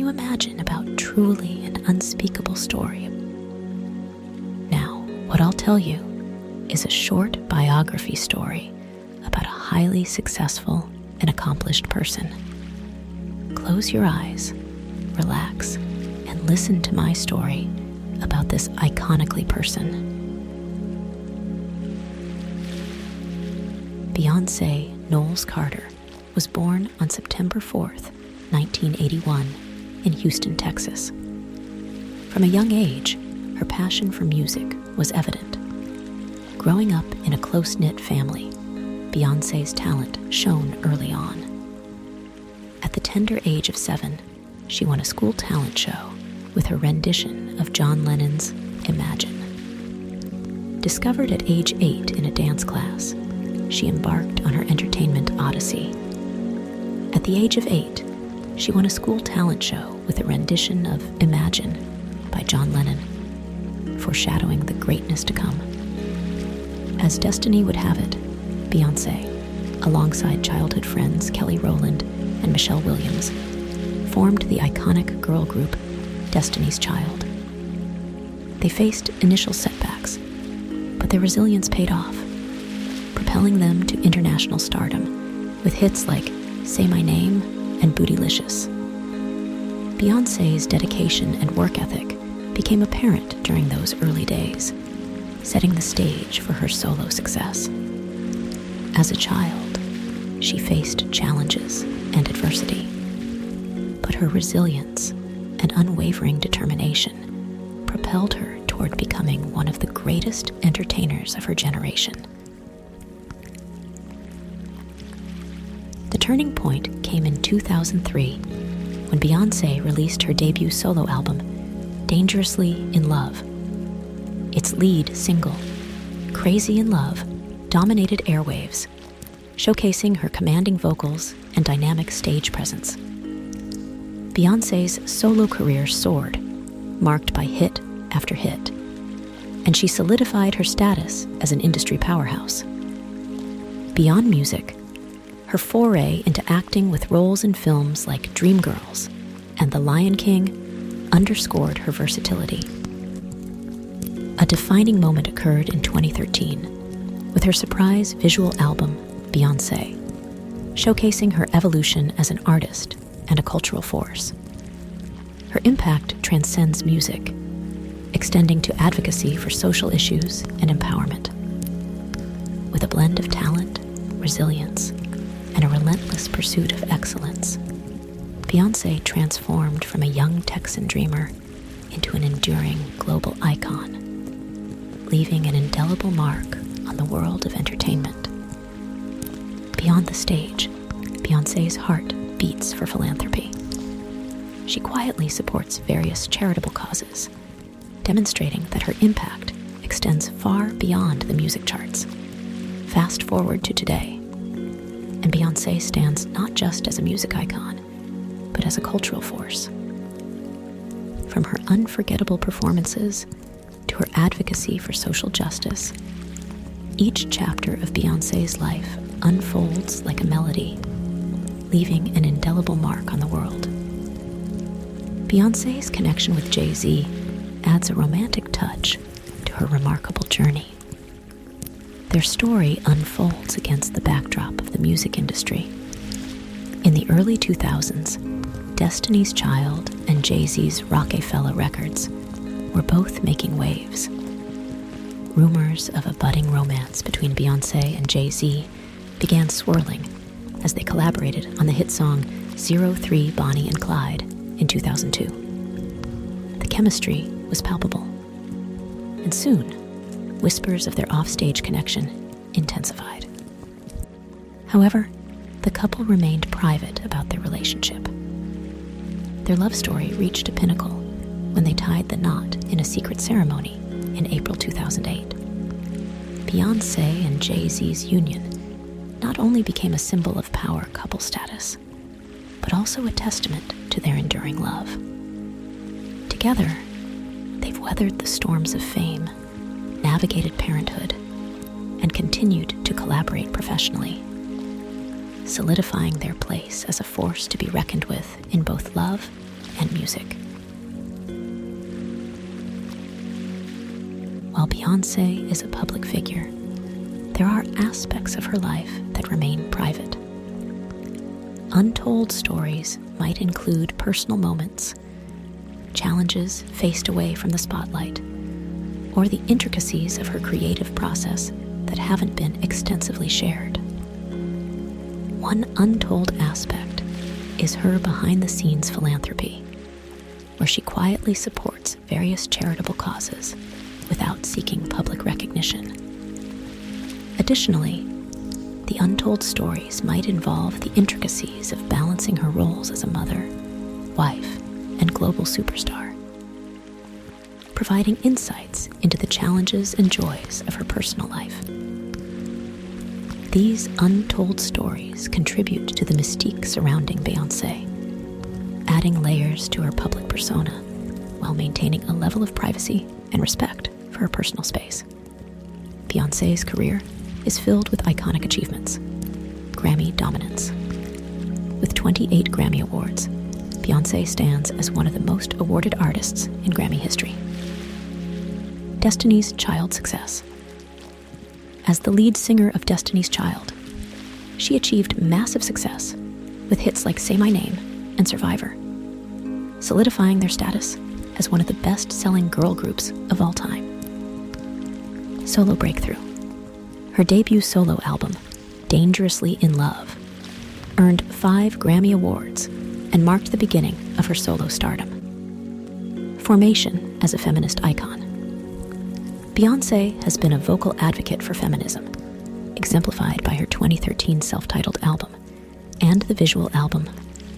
you imagine about truly an unspeakable story? Now, what I'll tell you is a short biography story about a highly successful and accomplished person. Close your eyes, relax, and listen to my story about this iconically person. Beyonce Knowles Carter was born on September 4th, 1981, in Houston, Texas. From a young age, her passion for music was evident. Growing up in a close knit family, Beyonce's talent shone early on. At the tender age of seven, she won a school talent show with her rendition of John Lennon's Imagine. Discovered at age eight in a dance class, she embarked on her entertainment odyssey. At the age of eight, she won a school talent show with a rendition of Imagine by John Lennon, foreshadowing the greatness to come. As destiny would have it, Beyonce, alongside childhood friends Kelly Rowland and Michelle Williams, formed the iconic girl group Destiny's Child. They faced initial setbacks, but their resilience paid off, propelling them to international stardom with hits like Say My Name and Bootylicious. Beyonce's dedication and work ethic became apparent during those early days, setting the stage for her solo success. As a child, she faced challenges and adversity, but her resilience and unwavering determination propelled her toward becoming one of the greatest entertainers of her generation. Turning point came in 2003 when Beyonce released her debut solo album, Dangerously in Love. Its lead single, Crazy in Love, dominated airwaves, showcasing her commanding vocals and dynamic stage presence. Beyonce's solo career soared, marked by hit after hit, and she solidified her status as an industry powerhouse. Beyond music, her foray into acting with roles in films like Dreamgirls and The Lion King underscored her versatility. A defining moment occurred in 2013 with her surprise visual album, Beyonce, showcasing her evolution as an artist and a cultural force. Her impact transcends music, extending to advocacy for social issues and empowerment. With a blend of talent, resilience, and a relentless pursuit of excellence, Beyonce transformed from a young Texan dreamer into an enduring global icon, leaving an indelible mark on the world of entertainment. Beyond the stage, Beyonce's heart beats for philanthropy. She quietly supports various charitable causes, demonstrating that her impact extends far beyond the music charts. Fast forward to today, and Beyonce stands not just as a music icon, but as a cultural force. From her unforgettable performances to her advocacy for social justice, each chapter of Beyonce's life unfolds like a melody, leaving an indelible mark on the world. Beyonce's connection with Jay Z adds a romantic touch to her remarkable journey. Their story unfolds against the backdrop of the music industry. In the early 2000s, Destiny's Child and Jay Z's Roc-A-Fella Records were both making waves. Rumors of a budding romance between Beyonce and Jay Z began swirling as they collaborated on the hit song 03 Bonnie and Clyde in 2002. The chemistry was palpable. And soon, whispers of their offstage connection intensified. However, the couple remained private about their relationship. Their love story reached a pinnacle when they tied the knot in a secret ceremony in April 2008. Beyonce and Jay Z's union not only became a symbol of power couple status, but also a testament to their enduring love. Together, they've weathered the storms of fame navigated parenthood, and continued to collaborate professionally, solidifying their place as a force to be reckoned with in both love and music. While Beyonce is a public figure, there are aspects of her life that remain private. Untold stories might include personal moments, challenges faced away from the spotlight, or the intricacies of her creative process that haven't been extensively shared. One untold aspect is her behind the scenes philanthropy, where she quietly supports various charitable causes without seeking public recognition. Additionally, the untold stories might involve the intricacies of balancing her roles as a mother, wife, and global superstar, providing insights into the challenges and joys of her personal life. These untold stories contribute to the mystique surrounding Beyonce, adding layers to her public persona while maintaining a level of privacy and respect for her personal space. Beyonce's career is filled with iconic achievements, Grammy dominance. With 28 Grammy Awards, Beyonce stands as one of the most awarded artists in Grammy history. Destiny's Child success. As the lead singer of Destiny's Child, she achieved massive success with hits like Say My Name and Survivor, solidifying their status as one of the best selling girl groups of all time. Solo breakthrough. Her debut solo album, Dangerously in Love, earned five Grammy Awards and marked the beginning of her solo stardom. Formation as a feminist icon. Beyonce has been a vocal advocate for feminism, exemplified by her 2013 self titled album and the visual album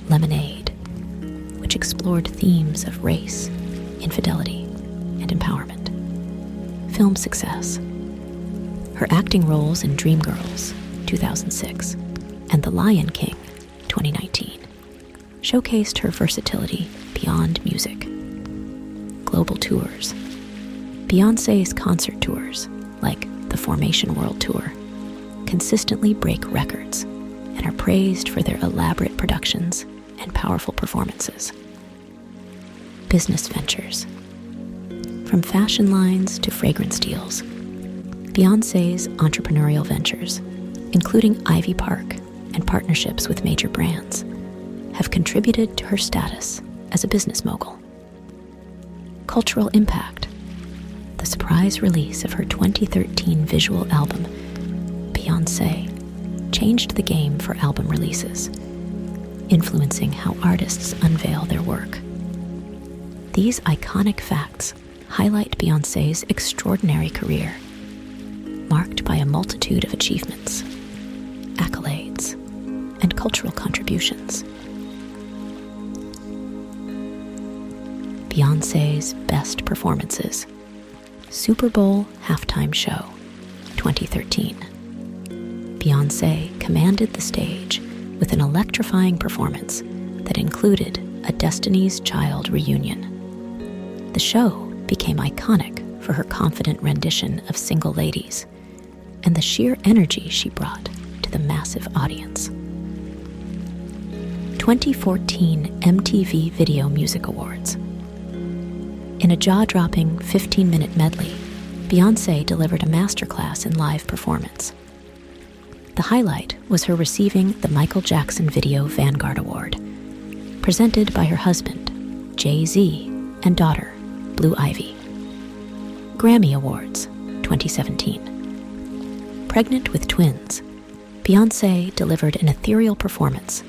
Lemonade, which explored themes of race, infidelity, and empowerment. Film success. Her acting roles in Dreamgirls, 2006, and The Lion King, 2019, showcased her versatility beyond music. Global tours. Beyonce's concert tours, like the Formation World Tour, consistently break records and are praised for their elaborate productions and powerful performances. Business ventures. From fashion lines to fragrance deals, Beyonce's entrepreneurial ventures, including Ivy Park and partnerships with major brands, have contributed to her status as a business mogul. Cultural impact. Surprise release of her 2013 visual album, Beyonce, changed the game for album releases, influencing how artists unveil their work. These iconic facts highlight Beyonce's extraordinary career, marked by a multitude of achievements, accolades, and cultural contributions. Beyonce's best performances Super Bowl halftime show 2013. Beyonce commanded the stage with an electrifying performance that included a Destiny's Child reunion. The show became iconic for her confident rendition of Single Ladies and the sheer energy she brought to the massive audience. 2014 MTV Video Music Awards. In a jaw dropping 15 minute medley, Beyonce delivered a masterclass in live performance. The highlight was her receiving the Michael Jackson Video Vanguard Award, presented by her husband, Jay Z, and daughter, Blue Ivy. Grammy Awards 2017. Pregnant with twins, Beyonce delivered an ethereal performance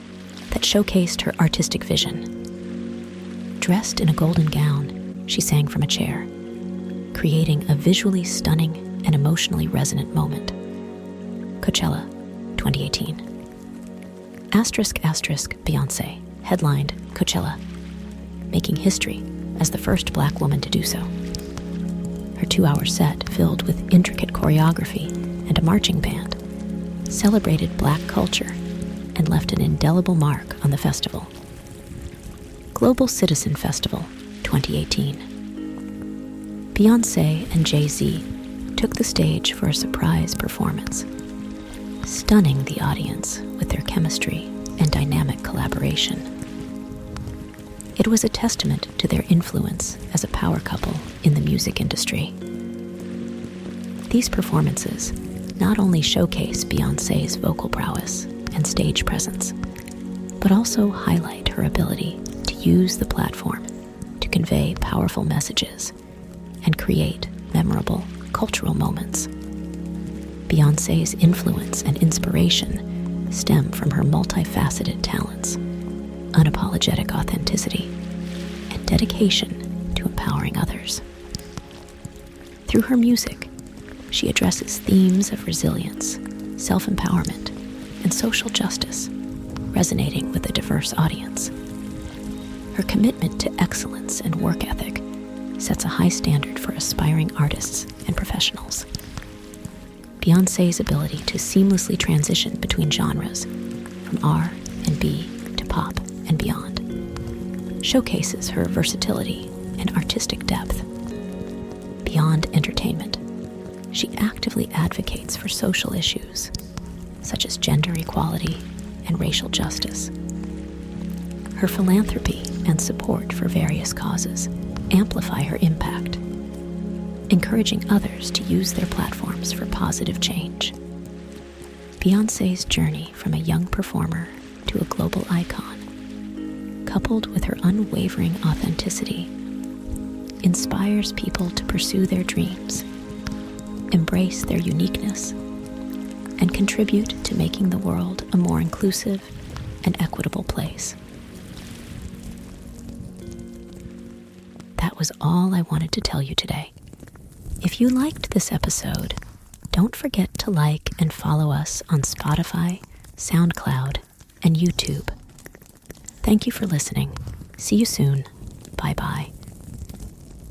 that showcased her artistic vision. Dressed in a golden gown, she sang from a chair, creating a visually stunning and emotionally resonant moment. Coachella 2018. Asterisk asterisk Beyonce headlined Coachella, making history as the first black woman to do so. Her two hour set, filled with intricate choreography and a marching band, celebrated black culture and left an indelible mark on the festival. Global Citizen Festival 2018. Beyonce and Jay Z took the stage for a surprise performance, stunning the audience with their chemistry and dynamic collaboration. It was a testament to their influence as a power couple in the music industry. These performances not only showcase Beyonce's vocal prowess and stage presence, but also highlight her ability to use the platform convey powerful messages and create memorable cultural moments. Beyonce's influence and inspiration stem from her multifaceted talents, unapologetic authenticity, and dedication to empowering others. Through her music, she addresses themes of resilience, self empowerment, and social justice, resonating with a diverse audience. Her commitment to excellence and work ethic sets a high standard for aspiring artists and professionals. Beyonce's ability to seamlessly transition between genres, from R and B to pop and beyond, showcases her versatility and artistic depth. Beyond entertainment, she actively advocates for social issues such as gender equality and racial justice. Her philanthropy and support for various causes amplify her impact, encouraging others to use their platforms for positive change. Beyonce's journey from a young performer to a global icon, coupled with her unwavering authenticity, inspires people to pursue their dreams, embrace their uniqueness, and contribute to making the world a more inclusive and equitable place. That was all I wanted to tell you today. If you liked this episode, don't forget to like and follow us on Spotify, SoundCloud, and YouTube. Thank you for listening. See you soon. Bye bye.